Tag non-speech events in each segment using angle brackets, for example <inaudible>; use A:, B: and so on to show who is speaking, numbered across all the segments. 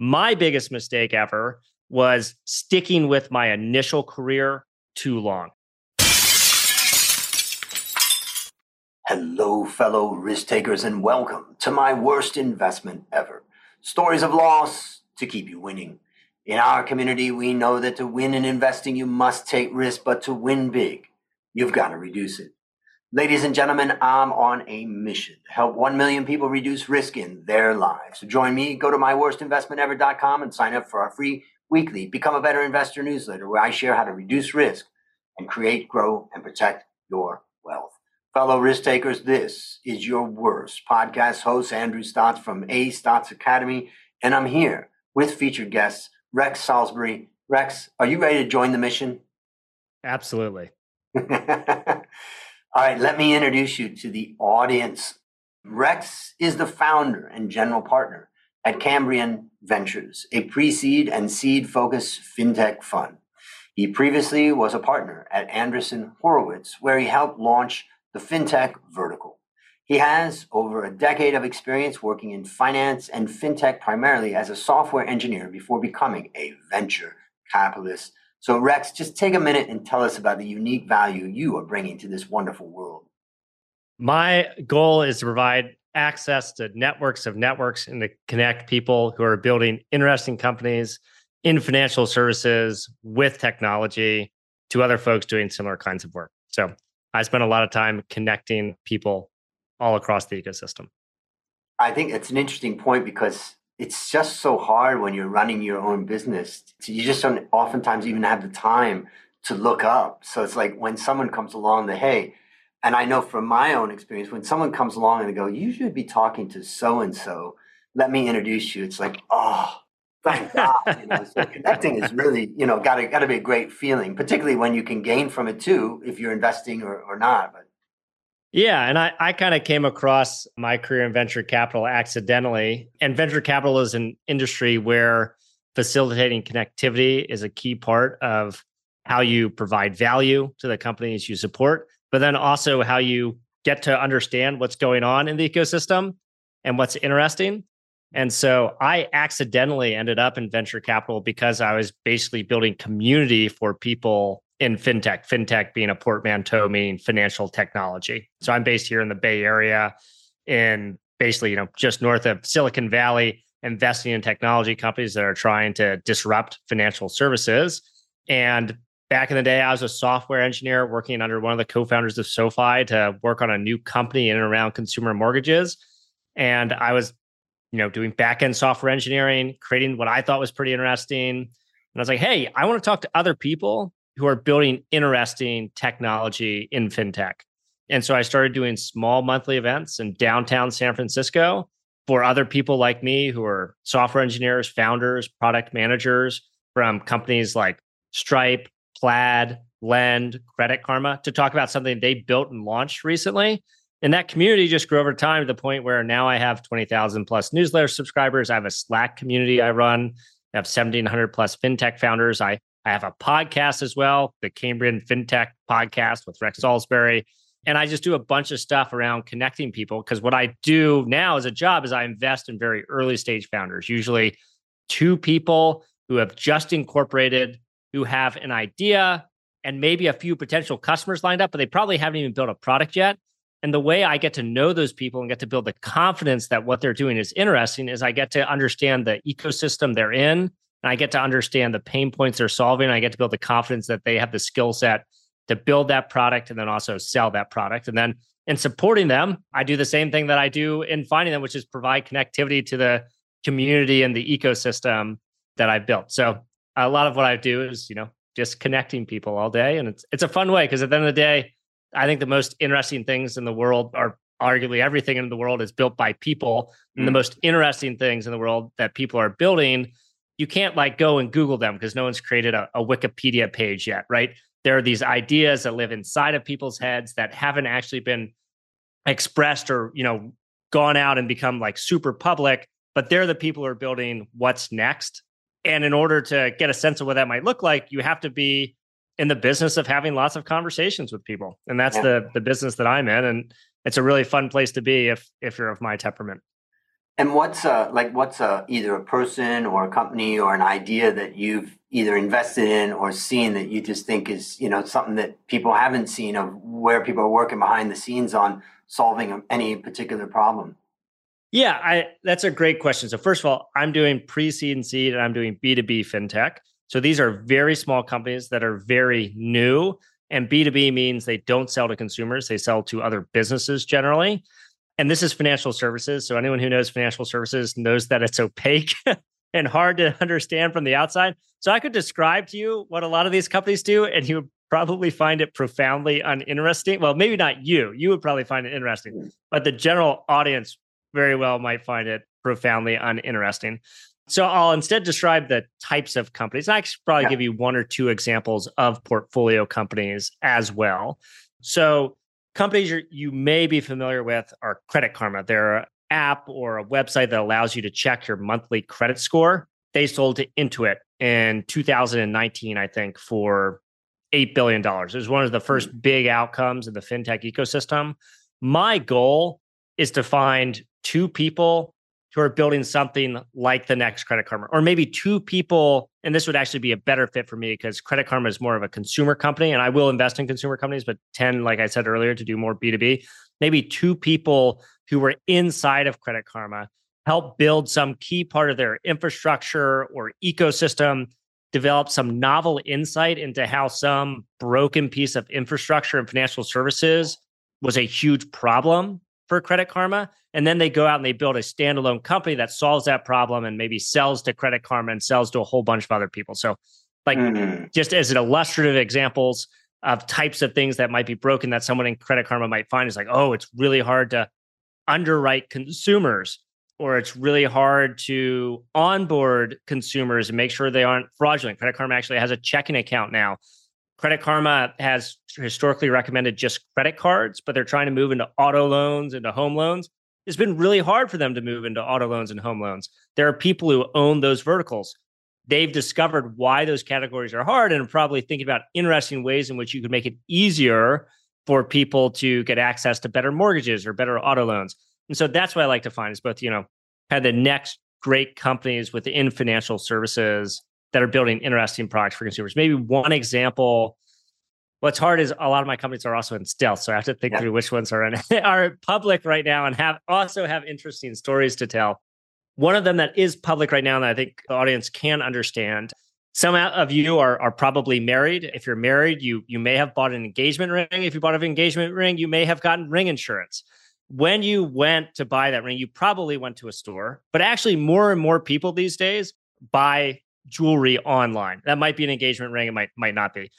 A: My biggest mistake ever was sticking with my initial career too long.
B: Hello, fellow risk takers, and welcome to my worst investment ever. Stories of loss to keep you winning. In our community, we know that to win in investing, you must take risk, but to win big, you've got to reduce it. Ladies and gentlemen, I'm on a mission to help 1 million people reduce risk in their lives. So join me, go to myworstinvestmentever.com and sign up for our free weekly Become a Better Investor newsletter where I share how to reduce risk and create, grow, and protect your wealth. Fellow risk takers, this is your worst podcast host, Andrew Stotz from A Stotz Academy, and I'm here with featured guests, Rex Salisbury. Rex, are you ready to join the mission?
A: Absolutely. <laughs>
B: All right, let me introduce you to the audience. Rex is the founder and general partner at Cambrian Ventures, a pre seed and seed focused fintech fund. He previously was a partner at Andreessen Horowitz, where he helped launch the fintech vertical. He has over a decade of experience working in finance and fintech primarily as a software engineer before becoming a venture capitalist. So, Rex, just take a minute and tell us about the unique value you are bringing to this wonderful world.
A: My goal is to provide access to networks of networks and to connect people who are building interesting companies in financial services with technology to other folks doing similar kinds of work. So I spend a lot of time connecting people all across the ecosystem.
B: I think it's an interesting point because it's just so hard when you're running your own business. You just don't oftentimes even have the time to look up. So it's like when someone comes along, that hey, and I know from my own experience, when someone comes along and they go, you should be talking to so and so, let me introduce you. It's like, oh, thank God. You know, so connecting is really, you know, gotta gotta be a great feeling, particularly when you can gain from it too, if you're investing or, or not. But
A: yeah, and I, I kind of came across my career in venture capital accidentally. And venture capital is an industry where facilitating connectivity is a key part of how you provide value to the companies you support but then also how you get to understand what's going on in the ecosystem and what's interesting. And so I accidentally ended up in venture capital because I was basically building community for people in fintech, fintech being a portmanteau, meaning financial technology. So I'm based here in the Bay Area in basically, you know, just north of Silicon Valley, investing in technology companies that are trying to disrupt financial services. And back in the day, I was a software engineer working under one of the co-founders of SoFi to work on a new company in and around consumer mortgages. And I was, you know, doing back-end software engineering, creating what I thought was pretty interesting. And I was like, hey, I want to talk to other people who are building interesting technology in fintech. And so I started doing small monthly events in downtown San Francisco for other people like me who are software engineers, founders, product managers from companies like Stripe, Plaid, Lend, Credit Karma to talk about something they built and launched recently. And that community just grew over time to the point where now I have 20,000 plus newsletter subscribers. I have a Slack community I run. I have 1,700 plus fintech founders. I, I have a podcast as well, the Cambrian Fintech podcast with Rex Salisbury. And I just do a bunch of stuff around connecting people because what I do now as a job is I invest in very early stage founders, usually two people who have just incorporated who have an idea and maybe a few potential customers lined up, but they probably haven't even built a product yet. And the way I get to know those people and get to build the confidence that what they're doing is interesting is I get to understand the ecosystem they're in and I get to understand the pain points they're solving. I get to build the confidence that they have the skill set to build that product and then also sell that product. And then in supporting them, I do the same thing that I do in finding them, which is provide connectivity to the community and the ecosystem that I've built. So a lot of what I do is, you know, just connecting people all day. And it's it's a fun way because at the end of the day, I think the most interesting things in the world are arguably everything in the world is built by people. And the mm. most interesting things in the world that people are building, you can't like go and Google them because no one's created a, a Wikipedia page yet, right? There are these ideas that live inside of people's heads that haven't actually been expressed or, you know, gone out and become like super public, but they're the people who are building what's next and in order to get a sense of what that might look like, you have to be in the business of having lots of conversations with people. And that's yeah. the the business that I'm in. And it's a really fun place to be if if you're of my temperament.
B: And what's a, like what's a, either a person or a company or an idea that you've either invested in or seen that you just think is you know something that people haven't seen of where people are working behind the scenes on solving any particular problem?
A: Yeah, I that's a great question. So first of all, I'm doing pre-seed and seed and I'm doing B2B fintech. So these are very small companies that are very new and B2B means they don't sell to consumers, they sell to other businesses generally. And this is financial services. So anyone who knows financial services knows that it's opaque <laughs> and hard to understand from the outside. So I could describe to you what a lot of these companies do, and you would probably find it profoundly uninteresting. Well, maybe not you. You would probably find it interesting, mm. but the general audience very well might find it profoundly uninteresting. So I'll instead describe the types of companies. I could probably yeah. give you one or two examples of portfolio companies as well. So companies you may be familiar with are Credit Karma. They're an app or a website that allows you to check your monthly credit score. They sold to Intuit in 2019, I think, for $8 billion. It was one of the first hmm. big outcomes in the fintech ecosystem. My goal is to find two people who are building something like the next Credit Karma, or maybe two people. And this would actually be a better fit for me because Credit Karma is more of a consumer company, and I will invest in consumer companies, but tend, like I said earlier, to do more B2B. Maybe two people who were inside of Credit Karma help build some key part of their infrastructure or ecosystem, develop some novel insight into how some broken piece of infrastructure and financial services was a huge problem for Credit Karma. And then they go out and they build a standalone company that solves that problem and maybe sells to Credit Karma and sells to a whole bunch of other people. So, like, mm-hmm. just as an illustrative examples of types of things that might be broken that someone in Credit Karma might find is like, oh, it's really hard to underwrite consumers or it's really hard to onboard consumers and make sure they aren't fraudulent. Credit Karma actually has a checking account now Credit Karma has historically recommended just credit cards, but they're trying to move into auto loans, into home loans. It's been really hard for them to move into auto loans and home loans. There are people who own those verticals. They've discovered why those categories are hard and are probably thinking about interesting ways in which you could make it easier for people to get access to better mortgages or better auto loans. And so that's what I like to find is both, you know, kind of the next great companies within financial services that are building interesting products for consumers. Maybe one example. What's hard is a lot of my companies are also in stealth, so I have to think yeah. through which ones are in, <laughs> are public right now and have also have interesting stories to tell. One of them that is public right now that I think the audience can understand. Some of you are are probably married. If you're married, you you may have bought an engagement ring. If you bought an engagement ring, you may have gotten ring insurance. When you went to buy that ring, you probably went to a store. But actually, more and more people these days buy jewelry online. That might be an engagement ring, it might might not be.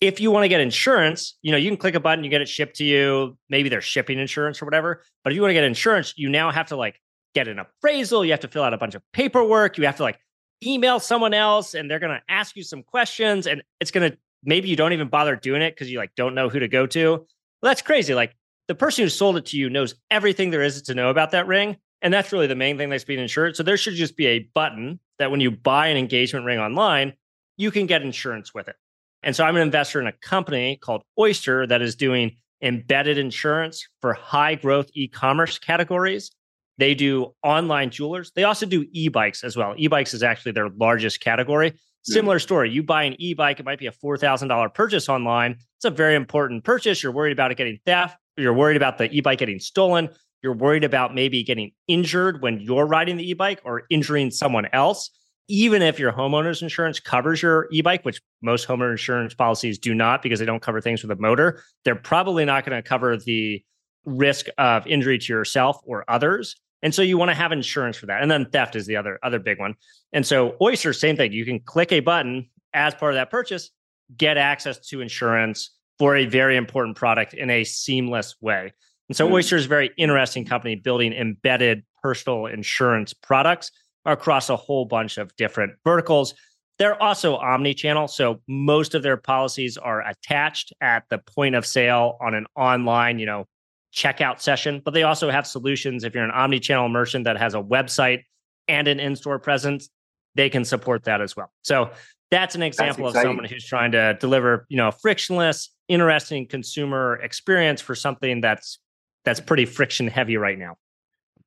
A: If you want to get insurance, you know, you can click a button, you get it shipped to you. Maybe they're shipping insurance or whatever. But if you want to get insurance, you now have to like get an appraisal, you have to fill out a bunch of paperwork, you have to like email someone else and they're going to ask you some questions and it's going to maybe you don't even bother doing it because you like don't know who to go to. Well, that's crazy. Like the person who sold it to you knows everything there is to know about that ring and that's really the main thing that's being insured. So there should just be a button that when you buy an engagement ring online, you can get insurance with it. And so I'm an investor in a company called Oyster that is doing embedded insurance for high growth e commerce categories. They do online jewelers. They also do e bikes as well. E bikes is actually their largest category. Similar story. You buy an e bike, it might be a $4,000 purchase online. It's a very important purchase. You're worried about it getting theft. You're worried about the e bike getting stolen you're worried about maybe getting injured when you're riding the e-bike or injuring someone else even if your homeowner's insurance covers your e-bike which most homeowner insurance policies do not because they don't cover things with a motor they're probably not going to cover the risk of injury to yourself or others. And so you want to have insurance for that. And then theft is the other other big one. And so oyster same thing. You can click a button as part of that purchase get access to insurance for a very important product in a seamless way and so mm. Oyster is a very interesting company building embedded personal insurance products across a whole bunch of different verticals. They're also omni-channel, so most of their policies are attached at the point of sale on an online, you know, checkout session. But they also have solutions if you're an omni-channel merchant that has a website and an in-store presence, they can support that as well. So that's an example that's of someone who's trying to deliver, you know, a frictionless, interesting consumer experience for something that's that's pretty friction heavy right now.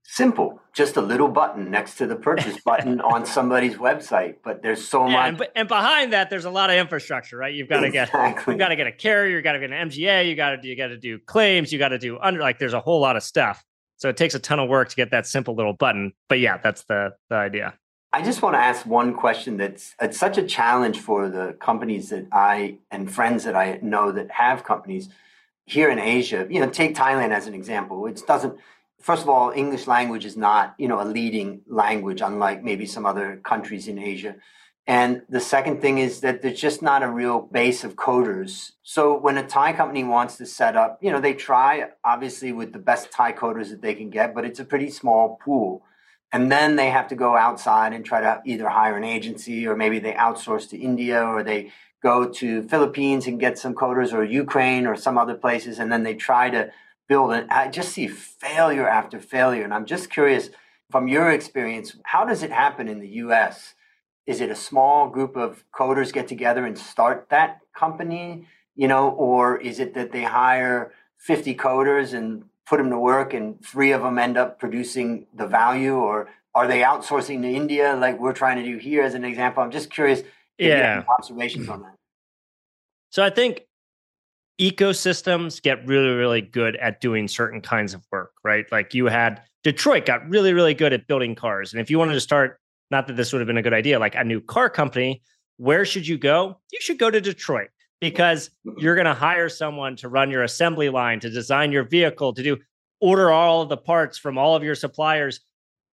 B: simple. Just a little button next to the purchase button <laughs> on somebody's website but there's so
A: yeah,
B: much
A: and, and, behind that there's a lot of infrastructure right? You've got to
B: exactly.
A: get you've got to get a carrier you got to get an mga you got to you got to do claims you got to do under like there's a whole lot of stuff. So it takes a ton of work to get that simple little button but yeah that's the the idea.
B: I just want to ask one question that's it's such a challenge for the companies that I and friends that I know that have companies here in Asia. You know, take Thailand as an example. It doesn't first of all, English language is not, you know, a leading language, unlike maybe some other countries in Asia. And the second thing is that there's just not a real base of coders. So when a Thai company wants to set up, you know, they try obviously with the best Thai coders that they can get, but it's a pretty small pool. And then they have to go outside and try to either hire an agency or maybe they outsource to India or they go to Philippines and get some coders or Ukraine or some other places. And then they try to build it. I just see failure after failure. And I'm just curious from your experience, how does it happen in the US? Is it a small group of coders get together and start that company, you know, or is it that they hire 50 coders and put them to work and three of them end up producing the value or are they outsourcing to India like we're trying to do here as an example? I'm just curious.
A: Yeah.
B: Observations on that.
A: So I think ecosystems get really, really good at doing certain kinds of work, right? Like you had Detroit got really, really good at building cars. And if you wanted to start, not that this would have been a good idea, like a new car company, where should you go? You should go to Detroit because you're going to hire someone to run your assembly line, to design your vehicle, to do order all of the parts from all of your suppliers.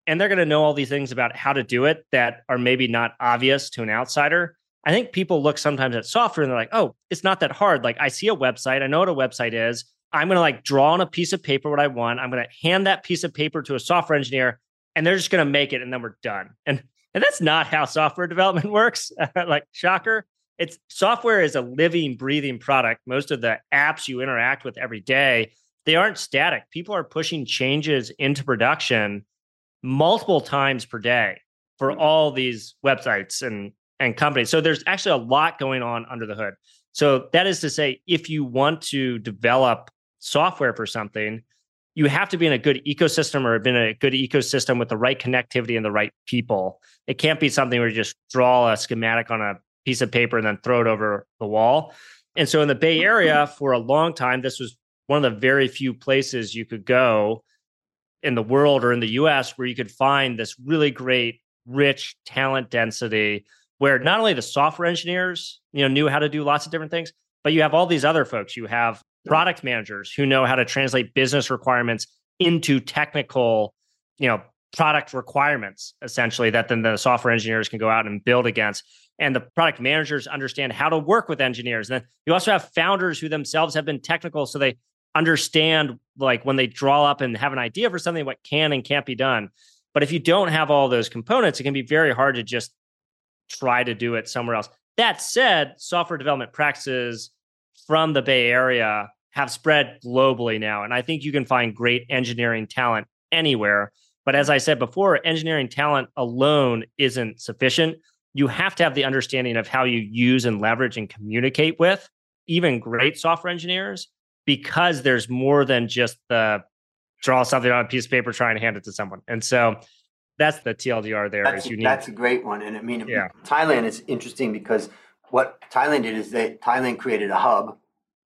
A: And they're going to know all these things about how to do it that are maybe not obvious to an outsider. I think people look sometimes at software and they're like, oh, it's not that hard. Like I see a website, I know what a website is. I'm going to like draw on a piece of paper what I want. I'm going to hand that piece of paper to a software engineer and they're just going to make it and then we're done. And and that's not how software <laughs> development works. <laughs> like shocker, it's software is a living breathing product. Most of the apps you interact with every day, they aren't static. People are pushing changes into production multiple times per day for hmm. all these websites and and companies. So there's actually a lot going on under the hood. So that is to say, if you want to develop software for something, you have to be in a good ecosystem or been in a good ecosystem with the right connectivity and the right people. It can't be something where you just draw a schematic on a piece of paper and then throw it over the wall. And so in the Bay mm-hmm. Area, for a long time, this was one of the very few places you could go in the world or in the US where you could find this really great, rich talent density where not only the software engineers, you know, knew how to do lots of different things, but you have all these other folks. You have product managers who know how to translate business requirements into technical, you know, product requirements essentially that then the software engineers can go out and build against. And the product managers understand how to work with engineers. And then you also have founders who themselves have been technical, so they understand like when they draw up and have an idea for something what can and can't be done. But if you don't have all those components, it can be very hard to just try to do it somewhere else. That said, software development practices from the Bay Area have spread globally now. And I think you can find great engineering talent anywhere. But as I said before, engineering talent alone isn't sufficient. You have to have the understanding of how you use and leverage and communicate with even great software engineers because there's more than just the draw something on a piece of paper, try and hand it to someone. And so that's the TLDR there.
B: That's,
A: is you
B: that's a great one. And I mean,
A: yeah.
B: Thailand is interesting because what Thailand did is that Thailand created a hub,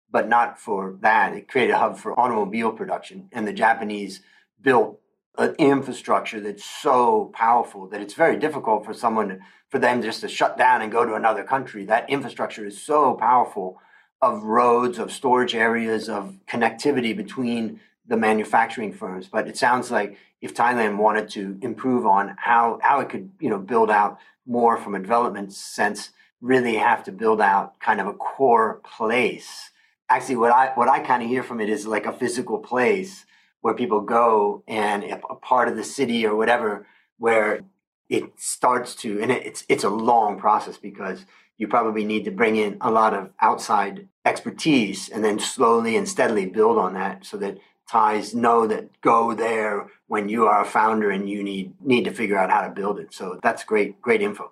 B: but not for that. It created a hub for automobile production. And the Japanese built an infrastructure that's so powerful that it's very difficult for someone for them just to shut down and go to another country. That infrastructure is so powerful of roads, of storage areas, of connectivity between the manufacturing firms. But it sounds like if Thailand wanted to improve on how how it could you know build out more from a development sense, really have to build out kind of a core place. Actually, what I what I kind of hear from it is like a physical place where people go and a part of the city or whatever where it starts to and it's it's a long process because you probably need to bring in a lot of outside expertise and then slowly and steadily build on that so that Thais know that go there when you are a founder and you need need to figure out how to build it. So that's great, great info.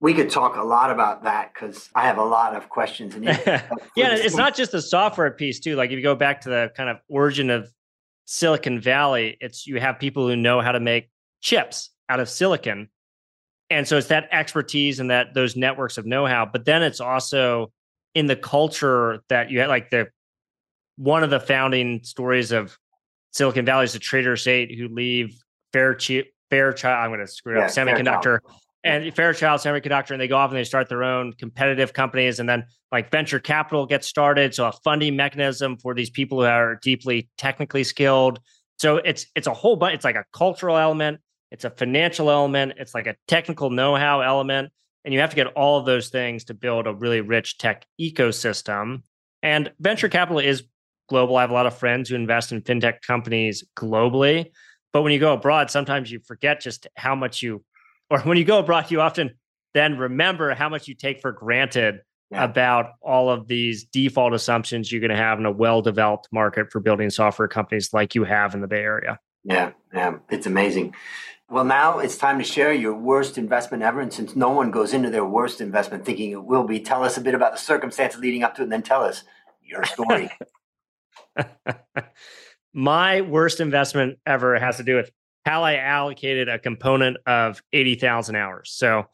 B: We could talk a lot about that because I have a lot of questions. And <laughs>
A: yeah, it's <laughs> not just the software piece too. Like if you go back to the kind of origin of Silicon Valley, it's you have people who know how to make chips out of silicon. And so it's that expertise and that those networks of know-how, but then it's also in the culture that you had like the one of the founding stories of Silicon Valley is the Traitorous Eight who leave Fairchild. Fairchild, I'm going to screw yeah, up semiconductor and Fairchild Semiconductor, and they go off and they start their own competitive companies, and then like venture capital gets started, so a funding mechanism for these people who are deeply technically skilled. So it's it's a whole bunch. It's like a cultural element, it's a financial element, it's like a technical know-how element, and you have to get all of those things to build a really rich tech ecosystem. And venture capital is global. I have a lot of friends who invest in fintech companies globally. But when you go abroad, sometimes you forget just how much you, or when you go abroad, you often then remember how much you take for granted yeah. about all of these default assumptions you're going to have in a well developed market for building software companies like you have in the Bay Area.
B: Yeah, yeah, it's amazing. Well, now it's time to share your worst investment ever. And since no one goes into their worst investment thinking it will be, tell us a bit about the circumstances leading up to it and then tell us your story. <laughs>
A: My worst investment ever has to do with how I allocated a component of 80,000 hours. So,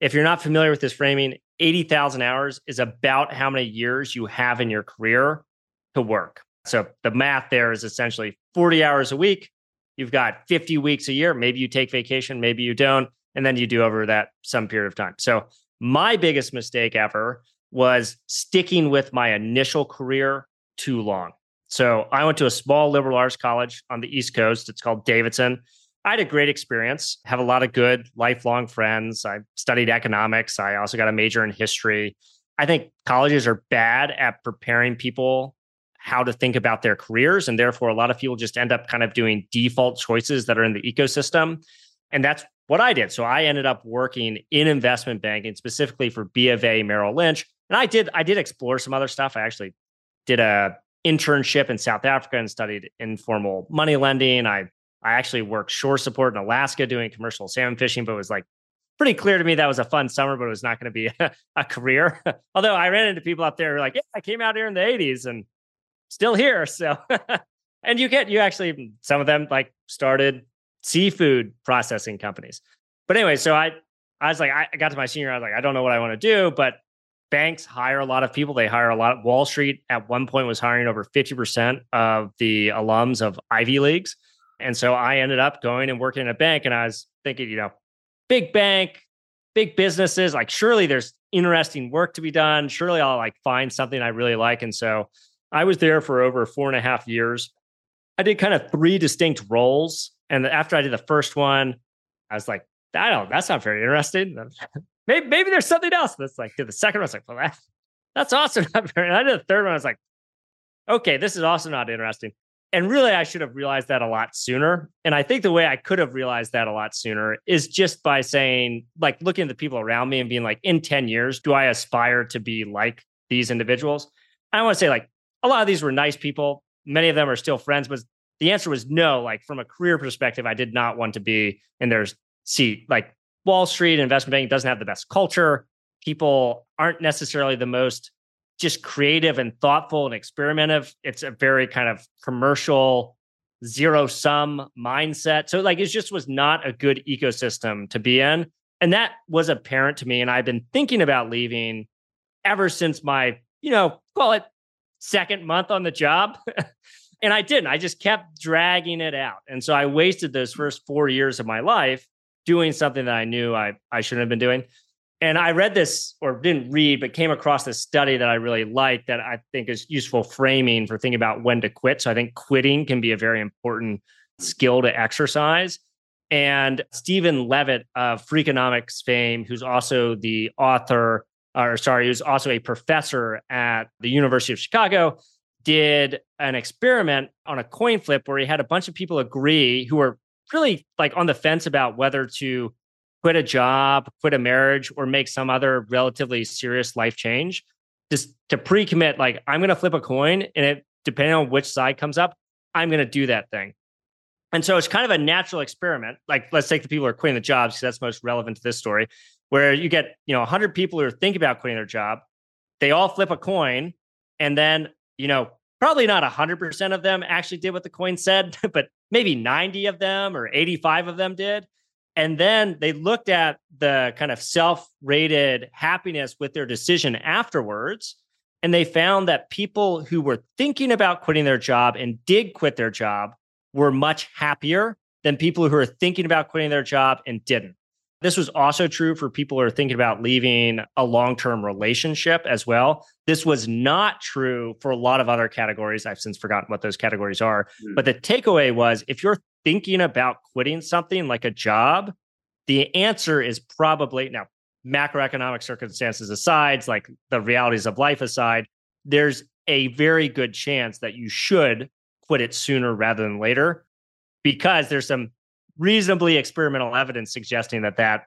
A: if you're not familiar with this framing, 80,000 hours is about how many years you have in your career to work. So, the math there is essentially 40 hours a week. You've got 50 weeks a year. Maybe you take vacation, maybe you don't. And then you do over that some period of time. So, my biggest mistake ever was sticking with my initial career too long. So I went to a small liberal arts college on the East Coast. It's called Davidson. I had a great experience, have a lot of good lifelong friends. I studied economics. I also got a major in history. I think colleges are bad at preparing people how to think about their careers. And therefore, a lot of people just end up kind of doing default choices that are in the ecosystem. And that's what I did. So I ended up working in investment banking, specifically for B of A Merrill Lynch. And I did, I did explore some other stuff. I actually did a internship in South Africa and studied informal money lending. I I actually worked shore support in Alaska doing commercial salmon fishing, but it was like pretty clear to me that was a fun summer, but it was not going to be a, <laughs> a career. <laughs> Although I ran into people out there who were like, yeah, I came out here in the 80s and still here. <laughs> So and you get you actually some of them like started seafood processing companies. But anyway, so I I was like, I got to my senior, I was like, I don't know what I want to do, but banks hire a lot of people. They hire a lot. Wall Street at one point was hiring over 50% of the alums of Ivy Leagues. And so I ended up going and working in a bank. And I was thinking, you know, big bank, big businesses, like surely there's interesting work to be done. Surely I'll like find something I really like. And so I was there for over four and a half years. I did kind of three distinct roles. And after I did the first one, I was like, I don't, that's not very interesting. <laughs> maybe maybe there's something else. That's like the second one. I was like, well, that, <laughs> that's awesome. and <laughs> I did the third one. I was like, okay, this is also not interesting. And really, I should have realized that a lot sooner. And I think the way I could have realized that a lot sooner is just by saying, like, looking at the people around me and being like, in 10 years, do I aspire to be like these individuals? I want to say, like, a lot of these were nice people. Many of them are still friends, but the answer was no. Like, from a career perspective, I did not want to be in their seat. Like, Wall Street investment banking doesn't have the best culture. People aren't necessarily the most just creative and thoughtful and experimentative. It's a very kind of commercial, zero sum mindset. So, like, it just was not a good ecosystem to be in. And that was apparent to me. And I've been thinking about leaving ever since my, you know, call it second month on the job. <laughs> and I didn't. I just kept dragging it out. And so I wasted those first four years of my life doing something that I knew I, I shouldn't have been doing. And I read this or didn't read, but came across this study that I really liked that I think is useful framing for thinking about when to quit. So I think quitting can be a very important skill to exercise. And Steven Levitt of Freakonomics fame, who's also the author, or sorry, who's also a professor at the University of Chicago, did an experiment on a coin flip where he had a bunch of people agree who were really like on the fence about whether to quit a job, quit a marriage, or make some other relatively serious life change. Just to pre-commit, like I'm going to flip a coin, and it depending on which side comes up, I'm going to do that thing. And so it's kind of a natural experiment. Like let's take the people who are quitting the jobs because that's most relevant to this story, where you get you know 100 people who are thinking about quitting their job, they all flip a coin, and then you know probably not 100% of them actually did what the coin said, <laughs> but maybe 90 of them or 85 of them did. And then they looked at the kind of self rated happiness with their decision afterwards. And they found that people who were thinking about quitting their job and did quit their job were much happier than people who are thinking about quitting their job and didn't. This was also true for people who are thinking about leaving a long term relationship as well. This was not true for a lot of other categories. I've since forgotten what those categories are. Mm. But the takeaway was if you're thinking about quitting something like a job, the answer is probably now macroeconomic circumstances aside, like the realities of life aside, there's a very good chance that you should quit it sooner rather than later because there's some reasonably experimental evidence suggesting that that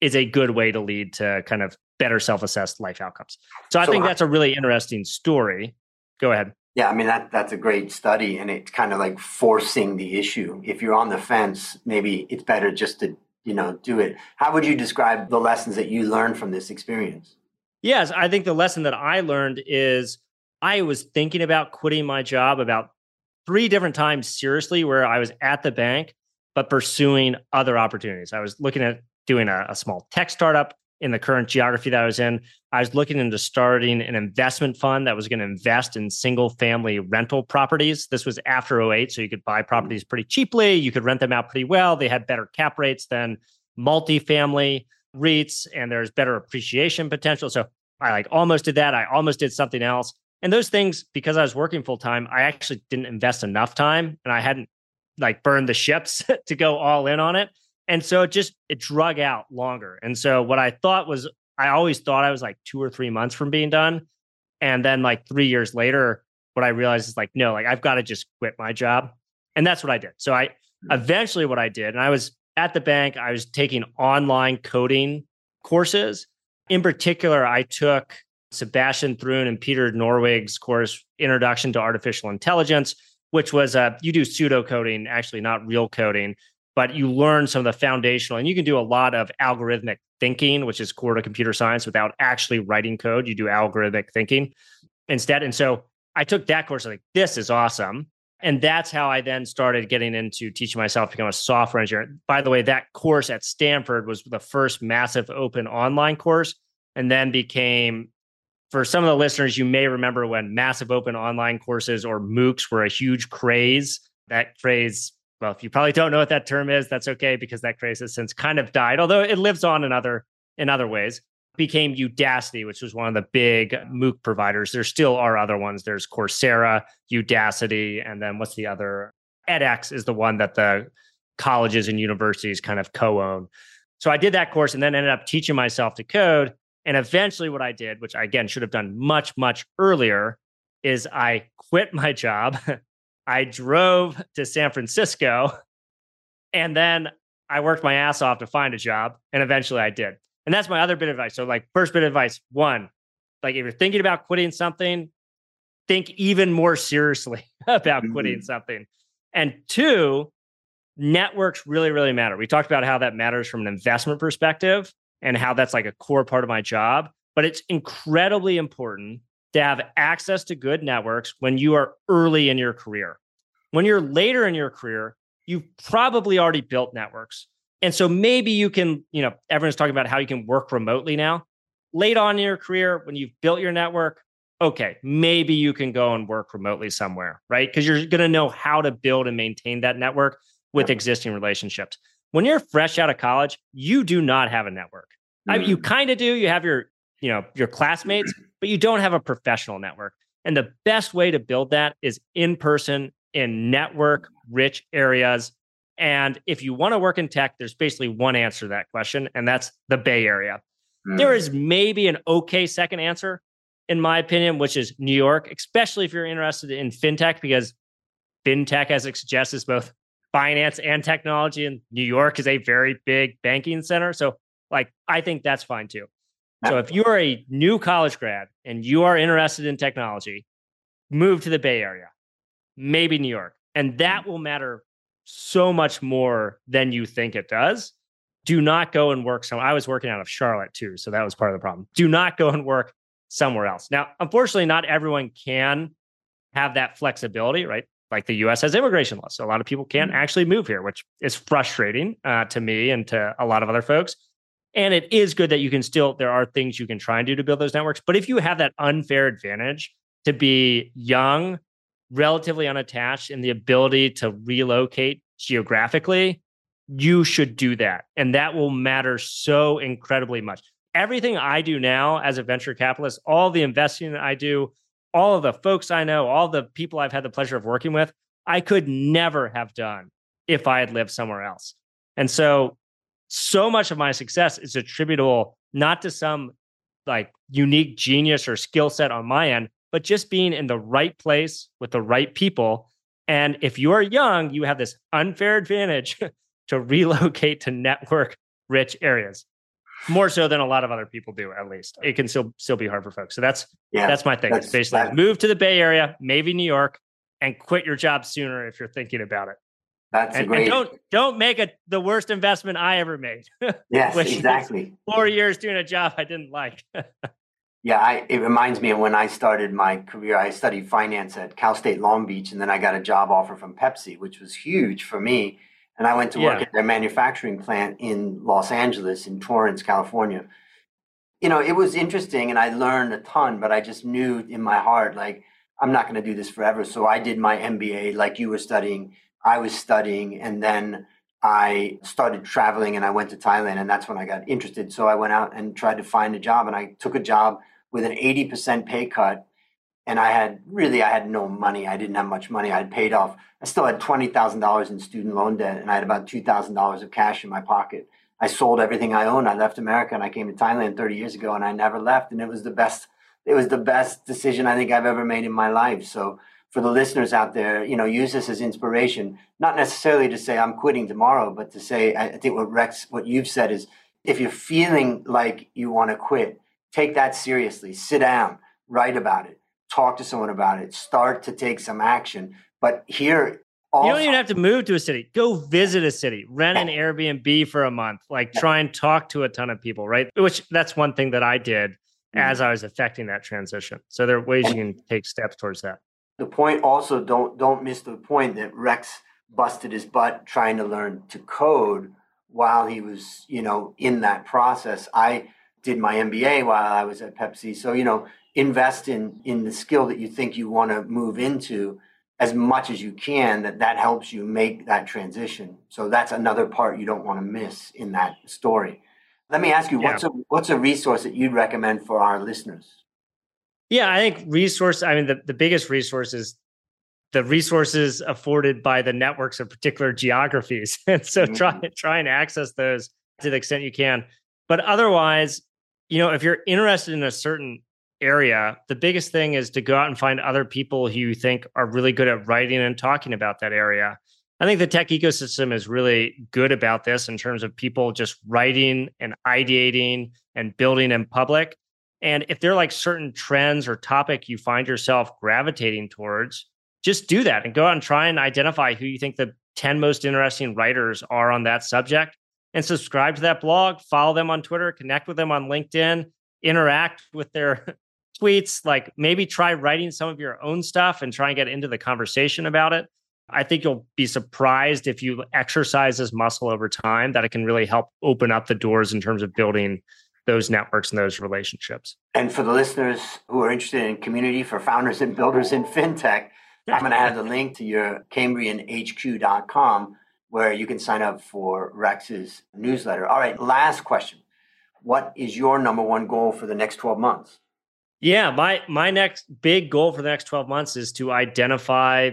A: is a good way to lead to kind of better self-assessed life outcomes. So I so think that's a really interesting story. Go ahead.
B: Yeah, I mean that that's a great study and it's kind of like forcing the issue. If you're on the fence, maybe it's better just to, you know, do it. How would you describe the lessons that you learned from this experience?
A: Yes, I think the lesson that I learned is I was thinking about quitting my job about three different times seriously where I was at the bank but pursuing other opportunities. I was looking at doing a, a, small tech startup in the current geography that I was in. I was looking into starting an investment fund that was going to invest in single family rental properties. This was after 08, so you could buy mm-hmm. properties pretty cheaply. You could rent them out pretty well. They had better cap rates than multifamily REITs, and there's better appreciation potential. So I like almost did that. I almost did something else. And those things, because I was working full time, I actually didn't invest enough time and I hadn't like burn the ships <laughs> to go all in on it. And so it just it drug out longer. And so what I thought was I always thought I was like 2 or 3 months from being done. And then like 3 years later what I realized is like no, like I've got to just quit my job. And that's what I did. So I hmm. eventually what I did and I was at the bank, I was taking online coding courses. In particular, I took Sebastian Thrun and Peter Norvig's course Introduction to Artificial Intelligence which was uh, you do pseudo coding, actually not real coding, but you learn some of the foundational, and you can do a lot of algorithmic thinking, which is core to computer science without actually writing code. You do algorithmic thinking instead. And so I took that course. Like, this is awesome. And that's how I then started getting into teaching myself to become a software engineer. By the way, that course at Stanford was the first massive open online course and then became for some of the listeners, you may remember when massive open online courses or MOOCs were a huge craze. That craze, well, if you probably don't know what that term is, that's okay because that craze has since kind of died, although it lives on in other in other ways. Became Udacity, which was one of the big MOOC providers. There still are other ones. There's Coursera, Udacity, and then what's the other? edX is the one that the colleges and universities kind of co-own. So I did that course and then ended up teaching myself to code and eventually, what I did, which I again should have done much, much earlier, is I quit my job. <laughs> I drove to San Francisco and then I worked my ass off to find a job. And eventually I did. And that's my other bit of advice. So, like, first bit of advice one, like, if you're thinking about quitting something, think even more seriously <laughs> about mm-hmm. quitting something. And two, networks really, really matter. We talked about how that matters from an investment perspective and how that's like a core part of my job. But it's incredibly important to have access to good networks when you are early in your career. When you're later in your career, you've probably already built networks. And so maybe you can, you know, everyone's talking about how you can work remotely now. Late on in your career, when you've built your network, okay, maybe you can go and work remotely somewhere, right? Because you're going to know how to build and maintain that network with existing relationships when you're fresh out of college, you do not have a network. I mean, you mm. kind of do. You have your, you know, your classmates, <clears throat> but you don't have a professional network. And the best way to build that is in person in network rich areas. And if you want to work in tech, there's basically one answer to that question, and that's the Bay Area. Mm-hmm. There is maybe an okay second answer, in my opinion, which is New York, especially if you're interested in fintech, because fintech, as it suggests, is both finance and technology and New York is a very big banking center. So like I think that's fine too. So if you are a new college grad and you are interested in technology, move to the Bay Area, maybe New York. And that mm. will matter so much more than you think it does. Do not go and work somewhere. I was working out of Charlotte too, so that was part of the problem. Do not go and work somewhere else. Now, unfortunately, not everyone can have that flexibility, right? Like the US has immigration laws. So a lot of people can't mm-hmm. actually move here, which is frustrating uh, to me and to a lot of other folks. And it is good that you can still, there are things you can try and do to build those networks. But if you have that unfair advantage to be young, relatively unattached, and the ability to relocate geographically, you should do that. And that will matter so incredibly much. Everything I do now as a venture capitalist, all the investing that I do, all of the folks I know, all the people I've had the pleasure of working with, I could never have done if I had lived somewhere else. And so, so much of my success is attributable not to some like unique genius or skill set on my end, but just being in the right place with the right people. And if you are young, you have this unfair advantage <laughs> to relocate to network rich areas more so than a lot of other people do at least. It can still still be hard for folks. So that's yeah, that's my thing. That's, it's basically that, move to the bay area maybe new york and quit your job sooner if you're thinking about it.
B: That's
A: and,
B: great.
A: and don't don't make it the worst investment i ever made. <laughs>
B: Yes exactly.
A: four years doing a job i didn't like. <laughs>
B: Yeah I, it reminds me of when i started my career. I studied finance at cal state long beach and then i got a job offer from pepsi which was huge for me and I went to work yeah. at their manufacturing plant in Los Angeles, in Torrance, California. You know, it was interesting and I learned a ton, but I just knew in my heart, like, I'm not going to do this forever. So I did my MBA like you were studying. I was studying and then I started traveling and I went to Thailand and that's when I got interested. So I went out and tried to find a job and I took a job with an 80% pay cut and I had really I had no money. I didn't have much money. I had paid off. I still had twenty thousand dollars in student loan debt, and I had about two thousand dollars of cash in my pocket. I sold everything I owned. I left America and I came to Thailand thirty years ago, and I never left. And it was the best. It was the best decision I think I've ever made in my life. So for the listeners out there, you know, use this as inspiration. Not necessarily to say I'm quitting tomorrow, but to say I think what Rex, what you've said is, if you're feeling like you want to quit, take that seriously. Sit down, write about it talk to someone about it, start to take some action. But here,
A: also, you don't even have to move to a city. Go visit a city, rent an Airbnb for a month, like try and talk to a ton of people, right? Which that's one thing that I did mm-hmm. as I was affecting that transition. So there are ways you can take steps towards that.
B: The point also don't don't miss the point that Rex busted his butt trying to learn to code while he was, you know, in that process. I did my MBA while I was at Pepsi. So, you know, invest in in the skill that you think you want to move into as much as you can that that helps you make that transition so that's another part you don't want to miss in that story let me ask you yeah. what's a what's a resource that you'd recommend for our listeners
A: yeah i think resource i mean the, the biggest resource is the resources afforded by the networks of particular geographies <laughs> and so mm-hmm. try try and access those to the extent you can but otherwise you know if you're interested in a certain area, the biggest thing is to go out and find other people who you think are really good at writing and talking about that area. I think the tech ecosystem is really good about this in terms of people just writing and ideating and building in public. And if there are like certain trends or topic you find yourself gravitating towards, just do that and go out and try and identify who you think the 10 most interesting writers are on that subject and subscribe to that blog, follow them on Twitter, connect with them on LinkedIn, interact with their <laughs> tweets, like maybe try writing some of your own stuff and try and get into the conversation about it. I think you'll be surprised if you exercise this muscle over time that it can really help open up the doors in terms of building those networks and those relationships.
B: And for the listeners who are interested in community for founders and builders in fintech, I'm going to have the link to your CambrianHQ.com where you can sign up for Rex's newsletter. All right, last question. What is your number one goal for the next 12 months?
A: Yeah, my my next big goal for the next 12 months is to identify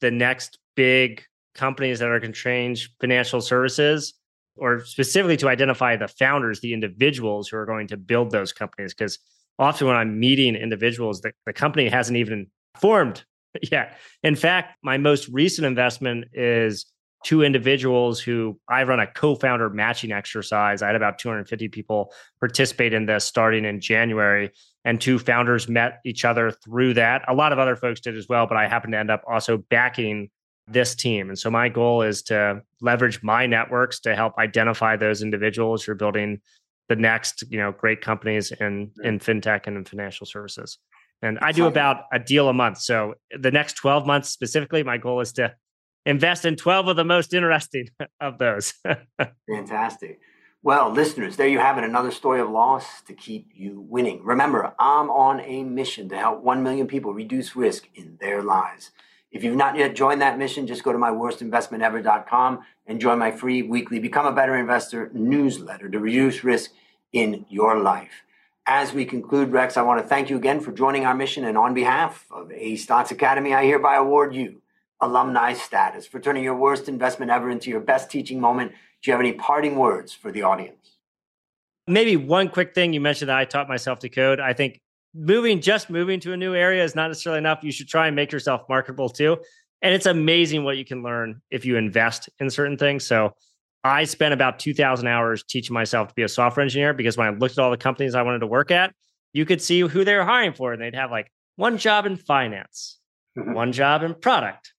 A: the next big companies that are going to change financial services or specifically to identify the founders, the individuals who are going to build those companies. Because often when I'm meeting individuals, the, the company hasn't even formed <laughs> yet. In fact, my most recent investment is two individuals who I run a co-founder matching exercise. I had about 250 people participate in this starting in January, and two founders met each other through that. A lot of other folks did as well, but I happened to end up also backing this team. And so my goal is to leverage my networks to help identify those individuals who are building the next, you know, great companies in in fintech and in financial services. And I do about a deal a month. So the next 12 months specifically, my goal is to invest in 12 of the most interesting <laughs> of those. <laughs>
B: Fantastic. Well, listeners, there you have it. Another story of loss to keep you winning. Remember, I'm on a mission to help 1 million people reduce risk in their lives. If you've not yet joined that mission, just go to myworstinvestmentever.com and join my free weekly Become a Better Investor newsletter to reduce risk in your life. As we conclude, Rex, I want to thank you again for joining our mission. And on behalf of A Stotz Academy, I hereby award you alumni status for turning your worst investment ever into your best teaching moment. Do you have any parting words for the audience?
A: Maybe one quick thing you mentioned that I taught myself to code. I think moving, just moving to a new area is not necessarily enough. You should try and make yourself marketable too. And it's amazing what you can learn if you invest in certain things. So I spent about 2,000 hours teaching myself to be a software engineer because when I looked at all the companies I wanted to work at, you could see who they were hiring for. And they'd have like one job in finance, mm-hmm. one job in product,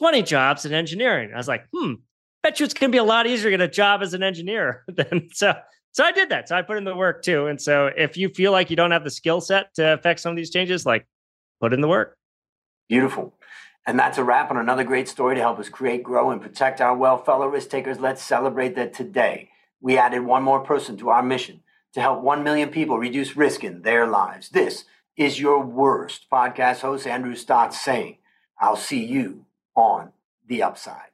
A: 20 jobs in engineering. I was like, hmm, bet you it's going to be a lot easier to get a job as an engineer <laughs> than <laughs> so. So I did that. So I put in the work too. And so if you feel like you don't have the skill set to affect some of these changes, like put in the work.
B: Beautiful. And that's a wrap on another great story to help us create, grow, and protect our well Fellow risk takers, let's celebrate that today we added one more person to our mission to help 1 million people reduce risk in their lives. This is your worst podcast host, Andrew Stotz, saying, I'll see you on the upside.